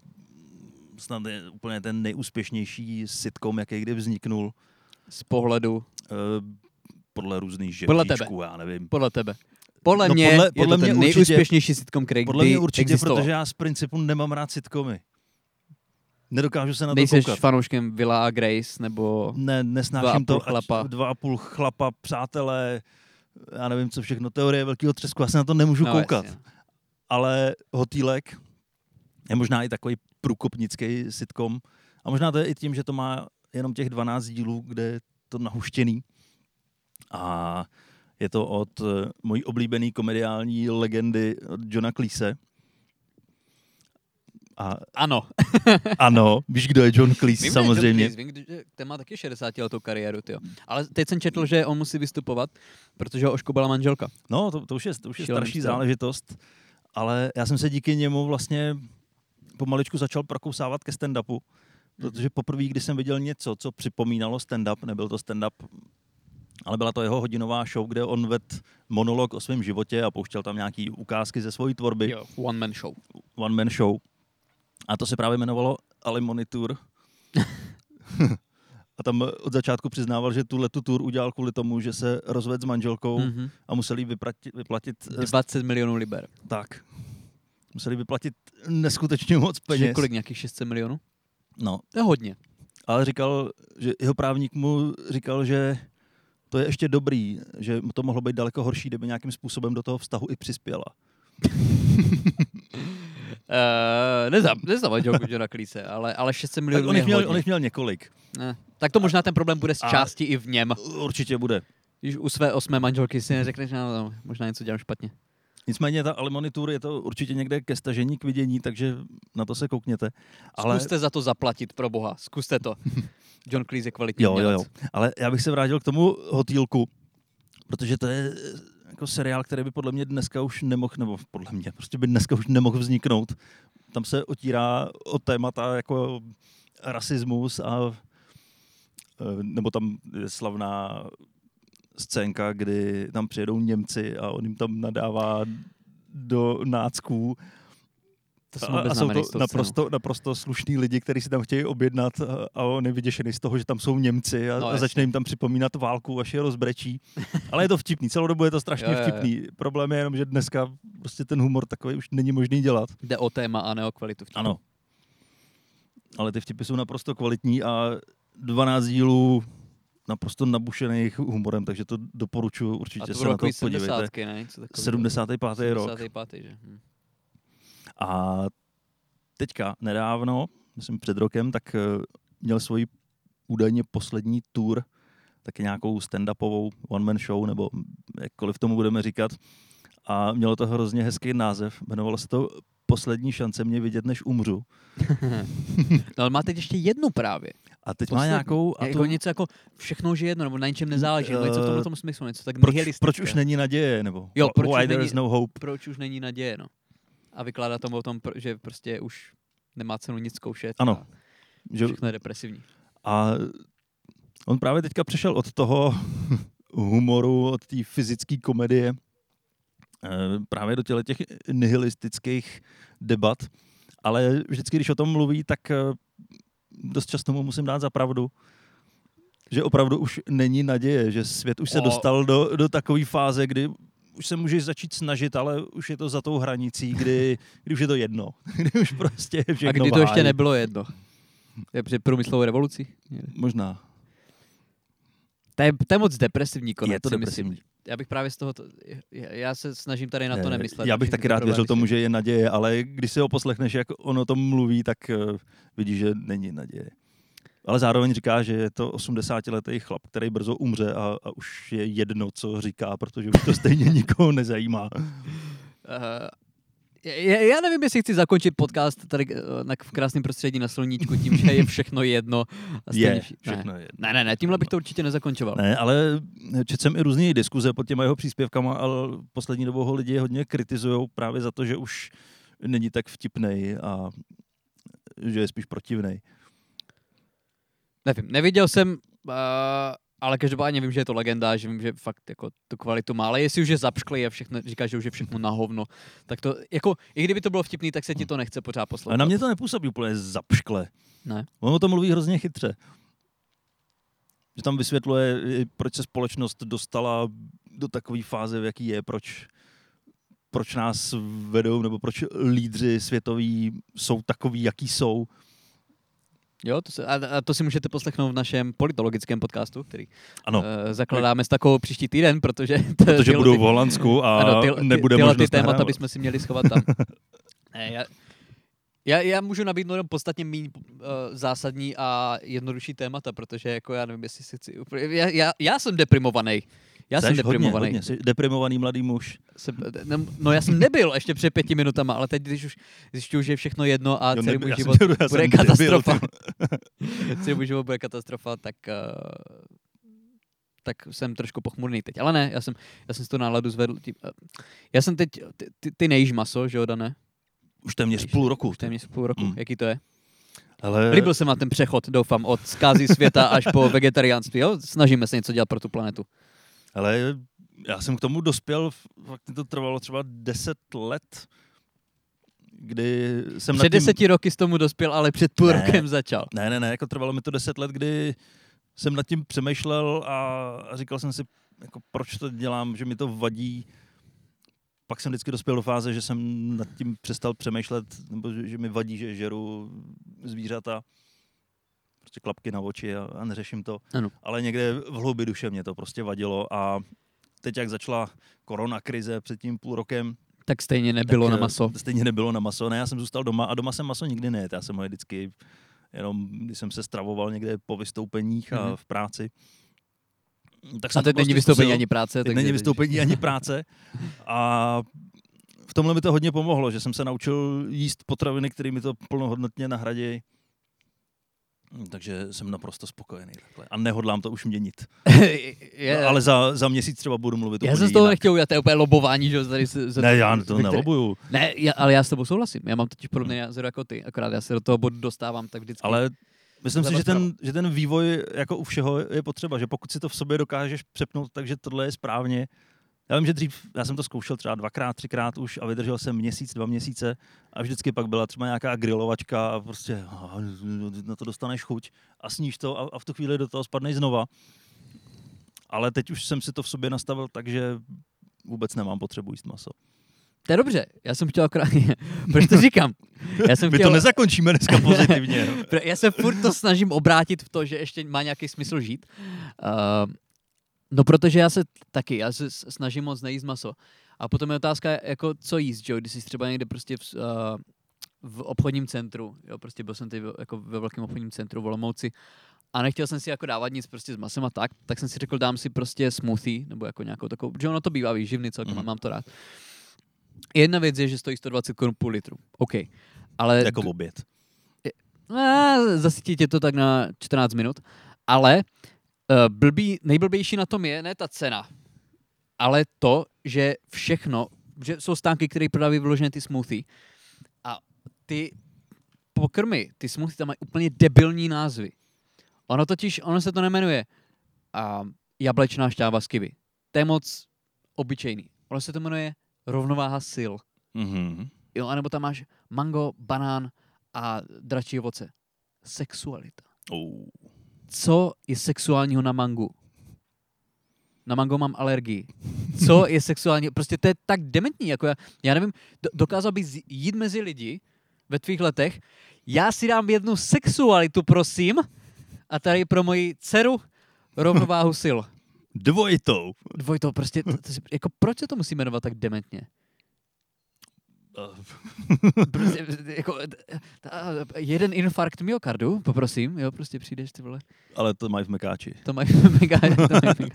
S2: snad je úplně ten nejúspěšnější sitcom, jaký kdy vzniknul.
S1: Z pohledu,
S2: eh, podle různých
S1: Podle
S2: žebříčků, já nevím.
S1: podle tebe. Podle
S2: No,
S1: mě
S2: podle- podle
S1: je to ten
S2: mě určitě-
S1: nejúspěšnější sitcom, který
S2: Podle mě určitě,
S1: existoval.
S2: protože já z principu nemám rád sitcomy. Nedokážu se na to
S1: Nejseš
S2: koukat.
S1: fanouškem Villa a Grace, nebo...
S2: Ne,
S1: Dva a
S2: nesnáším
S1: půl
S2: to.
S1: chlapa.
S2: Dva a půl chlapa, přátelé, já nevím co všechno, teorie velkého třesku, já se na to nemůžu
S1: no,
S2: koukat.
S1: jasně.
S2: Ale Hotýlek je možná i takový průkopnický sitcom. A možná to je i tím, že to má jenom těch 12 dílů, kde je to nahuštěný. A je to od eh, mojí oblíbený komediální legendy od Johna Cleese. A
S1: Ano.
S2: ano, víš, kdo je John Cleese,
S1: Vím, že John
S2: samozřejmě.
S1: Cleese, Vím, že ten má taky 60 letou kariéru, tyjo. Ale teď jsem četl, že on musí vystupovat, protože ho oškubala manželka.
S2: No, to, to už je, to už je
S1: Šílený
S2: starší záležitost, ale já jsem se díky němu vlastně pomaličku začal prokousávat ke stand-upu, protože poprvé, kdy jsem viděl něco, co připomínalo stand-up, nebyl to stand-up, ale byla to jeho hodinová show, kde on ved monolog o svém životě a pouštěl tam nějaký ukázky ze své tvorby,
S1: Jo, one man show.
S2: one man show. A to se právě jmenovalo Ali Monitor. a tam od začátku přiznával, že tuhle tu tour udělal kvůli tomu, že se rozvedl s manželkou
S1: Mm-hmm.
S2: a museli vyplatit, vyplatit eh,
S1: 20 milionů liber.
S2: tak. Museli vyplatit neskutečně moc peněz.
S1: kolik nějakých 600 milionů?
S2: No,
S1: To je hodně.
S2: ale říkal, že jeho právník mu říkal, že to je ještě dobrý, že to mohlo být daleko horší, kdyby nějakým způsobem do toho vztahu i přispěla.
S1: Uh, neznám, neznám manželku Johna Cleese, ale, ale 600
S2: Tak
S1: milionů
S2: on
S1: je
S2: jich, měl, on jich měl několik.
S1: Ne. Tak to možná ten problém bude z
S2: A-
S1: části i v něm.
S2: Určitě bude.
S1: Když u své osmé manželky si neřekneš, no, no, možná něco dělám špatně.
S2: Nicméně ta Alimony Tour je to určitě někde ke stažení, k vidění, takže na to se koukněte. Ale,
S1: Zkuste za to zaplatit, pro boha. Zkuste to. John Cleese je kvalitní
S2: jo, jo, jo. Ale já bych se vrátil k tomu hotýlku, protože to je eh, jako seriál, který by podle mě dneska už nemohl, nebo podle mě, prostě by dneska už nemohl vzniknout. Tam se otírá o témata jako rasismus a eh, nebo tam je slavná scénka, kdy tam přijedou Němci a on jim tam nadává do nácků
S1: To
S2: a, a jsou to
S1: scénou.
S2: naprosto, naprosto slušní lidi, kteří si tam chtějí objednat a, a on je vyděšený z toho, že tam jsou Němci a,
S1: No,
S2: no, a začne jim tam připomínat válku, až je rozbrečí. Ale je to vtipný, celou dobu je to strašně
S1: Jo, jo, jo.
S2: vtipný. Problém je jenom, že dneska prostě ten humor takový už není možný dělat.
S1: Jde o téma a ne o kvalitu vtipu.
S2: Ano. Ale ty vtipy jsou naprosto kvalitní a 12 dílů naprosto nabušených humorem, takže to doporučuji
S1: A
S2: určitě
S1: to
S2: se na to podívejte.
S1: 70. ne? Něco takového.
S2: 75. rok.
S1: 75. že? Hm.
S2: A teďka nedávno, myslím před rokem, tak eh, měl svoji údajně poslední tour, taky nějakou stand-upovou one-man show, nebo jakkoliv tomu budeme říkat. A mělo to hrozně hezký název, jmenovalo se to Poslední šance mě vidět, než umřu.
S1: No ale má teď ještě jednu právě.
S2: A teď má
S1: Poslední.
S2: nějakou... A
S1: A jako
S2: to,
S1: něco jako všechno, že jedno, nebo na ničem nezáleží, nebo něco v tomhle tom smyslu, něco tak
S2: proč, proč už není naděje, nebo
S1: Jo, proč
S2: Why
S1: už
S2: there
S1: není-
S2: is no hope.
S1: proč už není naděje, no. A vykládá tomu o tom, že prostě už nemá cenu nic zkoušet.
S2: Ano.
S1: A
S2: Že,
S1: všechno je depresivní.
S2: A on právě teďka přešel od toho humoru, od té fyzické komedie eh, právě do těle těch nihilistických debat. Ale vždycky, když o tom mluví, tak eh, dost často mu musím dát za pravdu, že opravdu už není naděje, že svět už se
S1: O.
S2: dostal do, do takové fáze, kdy už se můžeš začít snažit, ale už je to za tou hranicí, kdy, kdy už je to jedno. Kdy už prostě je
S1: A kdy to ještě nebylo jedno. Je před průmyslovou revolucí?
S2: Možná.
S1: To je, to je moc depresivní konec,
S2: je to
S1: si
S2: depresivní.
S1: myslím. Já bych právě z toho, já, já se snažím tady na to
S2: Ne,
S1: nemyslet.
S2: Já bych taky rád věřil tomu, že je naděje, ale když si ho poslechneš, jak on o tom mluví, tak uh, vidíš, že není naděje. Ale zároveň říká, že je to 80-letý chlap, který brzo umře a, a už je jedno, co říká, protože už to stejně nikoho nezajímá.
S1: Uh, já, já nevím, jestli chci zakončit podcast tady eh, na, v krásném prostředí na sluníčku tím, že je všechno jedno. A stejně
S2: Je, všechno
S1: ne.
S2: je.
S1: Ne, ne, ne, tímhle bych to určitě nezakončoval.
S2: Ne, ale četl jsem i různé diskuze pod těma jeho příspěvkama, ale poslední dobou ho lidi hodně kritizují právě za to, že už není tak vtipnej a že je spíš protivnej.
S1: Nevím, neviděl jsem, uh, ale každopádně vím, že je to legenda, že vím, že fakt jako tu kvalitu má, ale jestli už je zapšklý a všechno, říká, že už je všechno na hovno, tak to, jako, i kdyby to bylo vtipný, tak se ti to nechce pořád
S2: Ale
S1: poslouchat.
S2: na mě to nepůsobí úplně zapškle.
S1: Ne.
S2: On o tom mluví hrozně chytře. Že tam vysvětluje, proč se společnost dostala do takové fáze, v jaký je, proč, proč nás vedou, nebo proč lídři světoví jsou takový, jaký jsou.
S1: Jo, to se, a, a to si můžete poslechnout v našem politologickém podcastu, který
S2: Ano,
S1: uh, zakládáme s takovou příští týden, protože... T,
S2: protože budou v Holandsku a
S1: ano, ty, ty,
S2: nebude
S1: tyhle ty
S2: možnost
S1: témata
S2: nahrávat.
S1: bychom si měli schovat tam. ne, já, já, já můžu nabídnout jenom podstatně méně uh, zásadní a jednodušší témata, protože jako já nevím, jestli si chci úplně... Já, já, já jsem deprimovaný. Já jsem
S2: Seš hodně,
S1: deprimovaný.
S2: hodně, jsi deprimovaný mladý muž.
S1: Jsem, ne, no já jsem nebyl ještě před pěti minutama, ale teď, když už zjišťuju, že je všechno jedno a
S2: Jo,
S1: celý můj
S2: já jsem
S1: život bude
S2: jsem debil,
S1: katastrofa.
S2: ty.
S1: celý můj život bude katastrofa, tak, uh, tak jsem trošku pochmurný teď. Ale ne, já jsem, já jsem si to náladu zvedl. Tím, uh, já jsem teď, ty, ty, ty nejíš maso, že jo, Dané?
S2: Už téměř půl roku.
S1: Už téměř půl roku.
S2: Mm.
S1: Jaký to je?
S2: Ale
S1: Líbil se vám ten přechod, doufám, od zkázy světa až po vegetariánství, jo? Snažíme se něco dělat pro tu planetu.
S2: Ale já jsem k tomu dospěl, fakt mi to trvalo třeba 10 let, kdy jsem
S1: Před
S2: tím...
S1: deseti roky s tomu dospěl, ale před půl
S2: Ne.
S1: rokem začal.
S2: Ne, ne, ne, jako trvalo mi to 10 let, kdy jsem nad tím přemýšlel a, a říkal jsem si, jako proč to dělám, že mi to vadí. Pak jsem vždycky dospěl do fáze, že jsem nad tím přestal přemýšlet, nebo že, že mi vadí, že žeru zvířata, prostě klapky na oči a, a neřeším to.
S1: Ano.
S2: Ale někde v hloubi duše mě to prostě vadilo a teď, jak začala korona krize před tím půl rokem,
S1: Tak stejně nebylo
S2: tak,
S1: na
S2: eh,
S1: maso.
S2: Stejně nebylo na maso. Ne, já jsem zůstal doma a doma jsem maso nikdy nejet. Já jsem ho vždycky jenom, když jsem se stravoval někde po vystoupeních a
S1: Mhm.
S2: v práci. Tak
S1: A
S2: jsem
S1: teď
S2: to
S1: není
S2: prostě
S1: vystoupení
S2: zkusil.
S1: ani práce.
S2: Teď není
S1: teď-
S2: vystoupení ani práce. A v tomhle mi to hodně pomohlo, že jsem se naučil jíst potraviny, které mi to plnohodnotně nahradí. Takže jsem naprosto spokojený takhle. A nehodlám to už měnit.
S1: je,
S2: No, ale za, za měsíc třeba budu mluvit
S1: já jsem z toho
S2: jinak.
S1: nechtěl udělat, to je úplně lobování, že tady se, za
S2: Ne, já to
S1: ve které-
S2: nelobuju.
S1: Ne, já, ale já s tebou souhlasím. Já mám totiž podobný názor jako ty, akorát já se do toho bodu dostávám tak vždycky.
S2: Ale myslím si, že ten, že ten vývoj jako u všeho je potřeba, že pokud si to v sobě dokážeš přepnout, takže tohle je správně. Já vím, že dřív, já jsem to zkoušel třeba dvakrát, třikrát už a vydržel jsem měsíc, dva měsíce a vždycky pak byla třeba nějaká grilovačka a prostě ah, na to dostaneš chuť a sníš to a, a v tu chvíli do toho spadneš znova. Ale teď už jsem si to v sobě nastavil tak, že vůbec nemám potřebu jíst maso.
S1: To je dobře, já jsem chtěl akorát, proč to říkám? Já jsem
S2: My
S1: chtěl,
S2: to nezakončíme dneska pozitivně.
S1: Já se furt to snažím obrátit v to, že ještě má nějaký smysl žít. Uh, no protože já se taky, já se snažím moc nejíst maso. A potom je otázka, jako co jíst, jo? Když jsi třeba někde prostě v, uh, v obchodním centru, jo, prostě byl jsem tady v- jako ve velkém obchodním centru v Olomouci a nechtěl jsem si jako dávat nic prostě s masem a tak, tak jsem si řekl, dám si prostě smoothie, nebo jako nějakou takovou, že ono to bývá výživný celkem, mm. mám to rád. Jedna věc je, že stojí 120 korun půl litru. OK. Ale
S2: jako oběd.
S1: Eh, zasytí tě to tak na 14 minut. Ale blbý, nejblbější na tom je ne ta cena, ale to, že všechno, že jsou stánky, které prodávají vyloženě ty smoothie a ty pokrmy, ty smoothie tam mají úplně debilní názvy. Ono totiž, ono se to nemenuje a jablečná šťáva z kivy. To je moc obyčejný. Ono se to jmenuje rovnováha sil.
S2: Mhm.
S1: Jo, anebo tam máš mango, banán a dračí ovoce. Sexualita.
S2: Oh.
S1: Co je sexuálního na mangu? Na mango mám alergii. Co je sexuální? Prostě to je tak dementní. Jako já, já nevím, do, dokázal bys jít mezi lidi ve tvých letech. Já si dám jednu sexualitu, prosím. A tady pro moji dceru rovnováhu sil.
S2: Dvojitou.
S1: Dvojito, prostě, to, to, jako proč se to musí jmenovat tak dementně? Prostě, jako, ta, jeden infarkt myokardu, poprosím, jo, prostě přijdeš, ty vole.
S2: Ale to mají v Mekáči.
S1: To mají mega, to mají.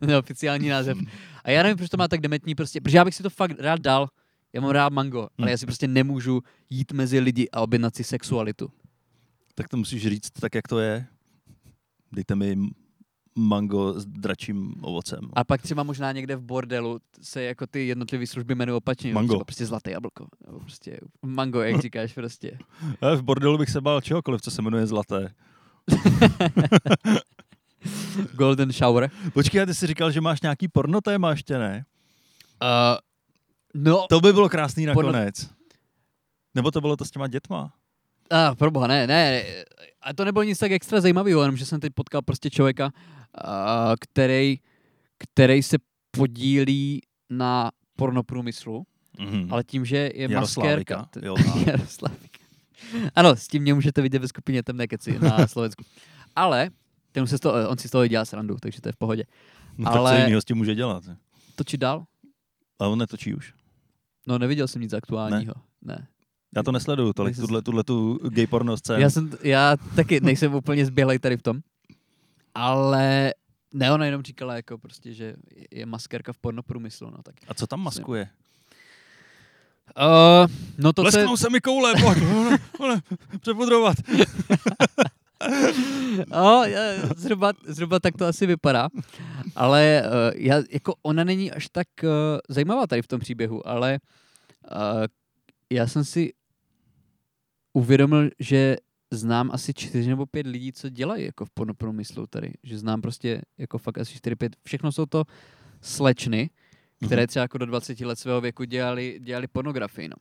S1: To je oficiální název. A já nevím, proč to má tak dementní, prostě, protože já bych si to fakt rád dal. Já mám rád mango, ale
S2: Hmm.
S1: já si prostě nemůžu jít mezi lidi a objednat si sexualitu.
S2: Tak to musíš říct tak, jak to je. Dejte mi mango s dračím ovocem.
S1: A pak třeba možná někde v bordelu se jako ty jednotlivé služby jmenují opačně.
S2: Mango.
S1: Třeba prostě zlaté jablko. Nebo prostě mango, jak říkáš prostě.
S2: Ale v bordelu bych se bál čehokoliv, co se jmenuje zlaté.
S1: Golden shower.
S2: Počkej, a ty jsi říkal, že máš nějaký porno téma ještě, ne?
S1: Uh, no,
S2: To by bylo krásný
S1: Porno-
S2: nakonec. Nebo to bylo to s těma dětma?
S1: A proboha, ne, ne. A to nebylo nic tak extra zajímavého, jenom že jsem teď potkal prostě člověka, a, který, který se podílí na pornoprůmyslu,
S2: Mhm.
S1: ale tím, že je maskérka.
S2: jo, tak.
S1: Jaroslávika. Ano, s tím mě můžete vidět ve skupině Temné keci na Slovensku. Ale ten se toho, on si z toho dělá srandu, takže to je v pohodě.
S2: No, tak
S1: ale-
S2: co jiného s tím může dělat?
S1: Točit dál?
S2: A on netočí už.
S1: No, neviděl jsem nic aktuálního. Ne. ne.
S2: Já to nesleduju, tolik tuhle, tuhle tu gay porno scénu.
S1: Já, jsem, já taky nejsem úplně zběhlej tady v tom, ale ne, ona jenom říkala jako prostě, že je maskérka v pornoprůmyslu, no tak.
S2: A co tam maskuje?
S1: Uh, no to,
S2: Lesknou se mi koule, pojď, přepudrovat.
S1: no, já- zhruba, zhruba tak to asi vypadá, ale uh, já, jako ona není až tak uh, zajímavá tady v tom příběhu, ale uh, já jsem si uvědomil, že znám asi čtyři nebo pět lidí, co dělají jako v pornoprůmyslu tady. Že znám prostě jako fakt asi čtyři, pět. Všechno jsou to slečny, které třeba jako do 20 let svého věku dělali, dělali pornografii. No.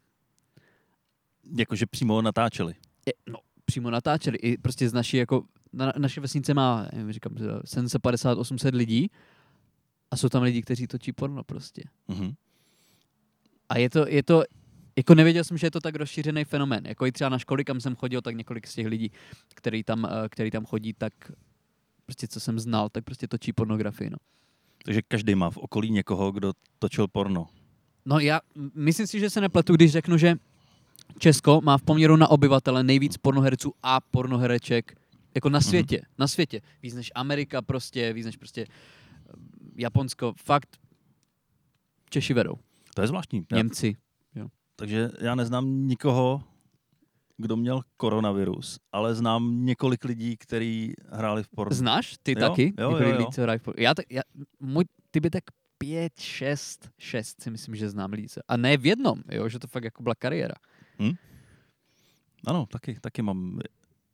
S2: Jakože přímo natáčeli.
S1: Je, no, přímo natáčeli. I prostě z naší, jako, na, naše vesnice má, nevím, říkám, 750-800 lidí a jsou tam lidi, kteří točí porno prostě.
S2: Mhm.
S1: A je to, je to, jako nevěděl jsem, že je to tak rozšířený fenomén. Jako i třeba na školy, kam jsem chodil, tak několik z těch lidí, který tam, eh, který tam chodí, tak prostě co jsem znal, tak prostě točí pornografii, no.
S2: Takže každý má v okolí někoho, kdo točil porno.
S1: No já myslím si, že se nepletu, když řeknu, že Česko má v poměru na obyvatele nejvíc pornoherců a pornohereček jako na světě, mm-hmm. na světě. Víc než Amerika prostě, víc než prostě eh, Japonsko, fakt Češi vedou,
S2: To je zvláštní.
S1: Němci.
S2: Takže já neznám nikoho, kdo měl koronavirus, ale znám několik lidí, kteří hráli v porno.
S1: Znáš ty
S2: Jo,
S1: taky?
S2: jo, jo,
S1: lidi,
S2: jo.
S1: co hrají v Já, tak, já, můj typ je tak pět, šest, šest si myslím, že znám lidí. A ne v jednom, jo, že to fakt jako byla kariéra.
S2: Ano, taky, taky mám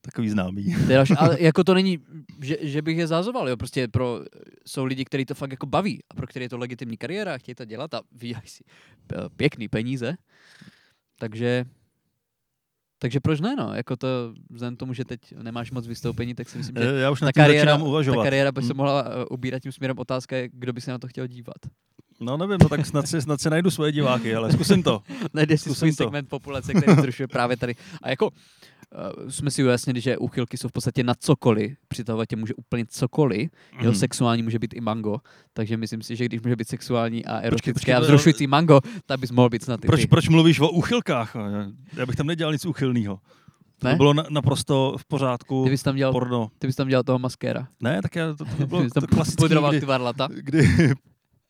S2: takový známý.
S1: Další, ale jako to není, že, že bych je zázoval, jo, prostě pro, jsou lidi, kteří to fakt jako baví a pro které je to legitimní kariéra a chtějí to dělat a vydělají si eh, pěkný peníze, takže takže proč ne, no, jako to, vzhledem tomu, že teď nemáš moc vystoupení, tak si myslím, že
S2: Eh, Já už
S1: ta kariéra,
S2: začínám
S1: ta
S2: uvažovat.
S1: kariéra by se
S2: Hm.
S1: mohla uh, ubírat tím směrem. Otázka je, kdo by se na to chtěl dívat.
S2: No nevím, no tak snad si, snad si najdu svoje diváky, ale zkusím to.
S1: Najde si
S2: Zkusím
S1: svůj
S2: to.
S1: segment populace, který zrušuje právě tady. A jako uh, jsme si ujasnili, že úchylky jsou v podstatě na cokoliv. Přitahovat tě může úplně cokoliv. Jeho
S2: Mhm.
S1: sexuální může být i mango. Takže myslím si, že když může být sexuální a erotické
S2: počkej,
S1: a
S2: to-
S1: vzrušující mango, tak bys mohl být snad
S2: Proč,
S1: ty.
S2: proč mluvíš o úchylkách? Já bych tam nedělal nic úchylného. To
S1: Ne?
S2: bylo na, naprosto v pořádku.
S1: Ty bys tam dělal,
S2: Porno.
S1: ty bys tam dělal toho maskéra.
S2: Ne, tak já, to, to bylo to klasický, kdy,
S1: ty varlata.
S2: kdy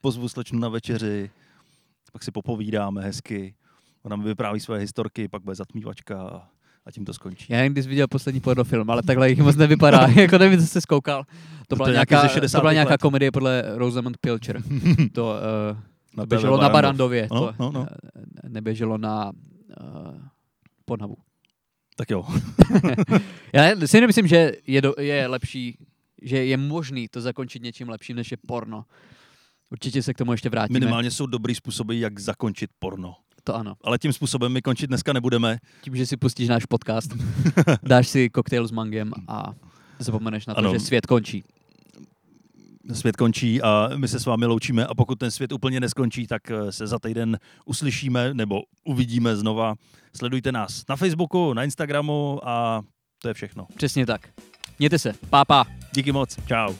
S2: pozvu slečnu na večeři, pak si popovídáme hezky, ona mi vypráví své historky, pak bude zatmívačka a, a tím to skončí.
S1: Já nevím, kdy jsi viděl poslední pornofilm, ale takhle jich moc nevypadá. jako nevím, co jsi zkoukal. To byla,
S2: nějaký
S1: nějaká,
S2: ze 60.
S1: to byla nějaká
S2: let.
S1: komedie podle Rosamund Pilcher. To, uh,
S2: Na
S1: to běželo na Barandově.
S2: No,
S1: to
S2: no, no.
S1: neběželo na uh, Pornhubu.
S2: Tak jo.
S1: Já si nemyslím, že je, do, je lepší, že je možný to zakončit něčím lepším, než je porno. Určitě se k tomu ještě vrátíme.
S2: Minimálně jsou dobrý způsoby, jak zakončit porno.
S1: To ano.
S2: Ale tím způsobem my končit dneska nebudeme.
S1: Tím, že si pustíš náš podcast, dáš si koktejl s mangem a zapomeneš na to,
S2: Ano.
S1: že svět končí.
S2: Svět končí a my se s vámi loučíme a pokud ten svět úplně neskončí, tak eh, se za týden uslyšíme nebo uvidíme znova. Sledujte nás na Facebooku, na Instagramu a to je všechno.
S1: Přesně tak. Mějte se. Pá, pá.
S2: Díky moc. Čau.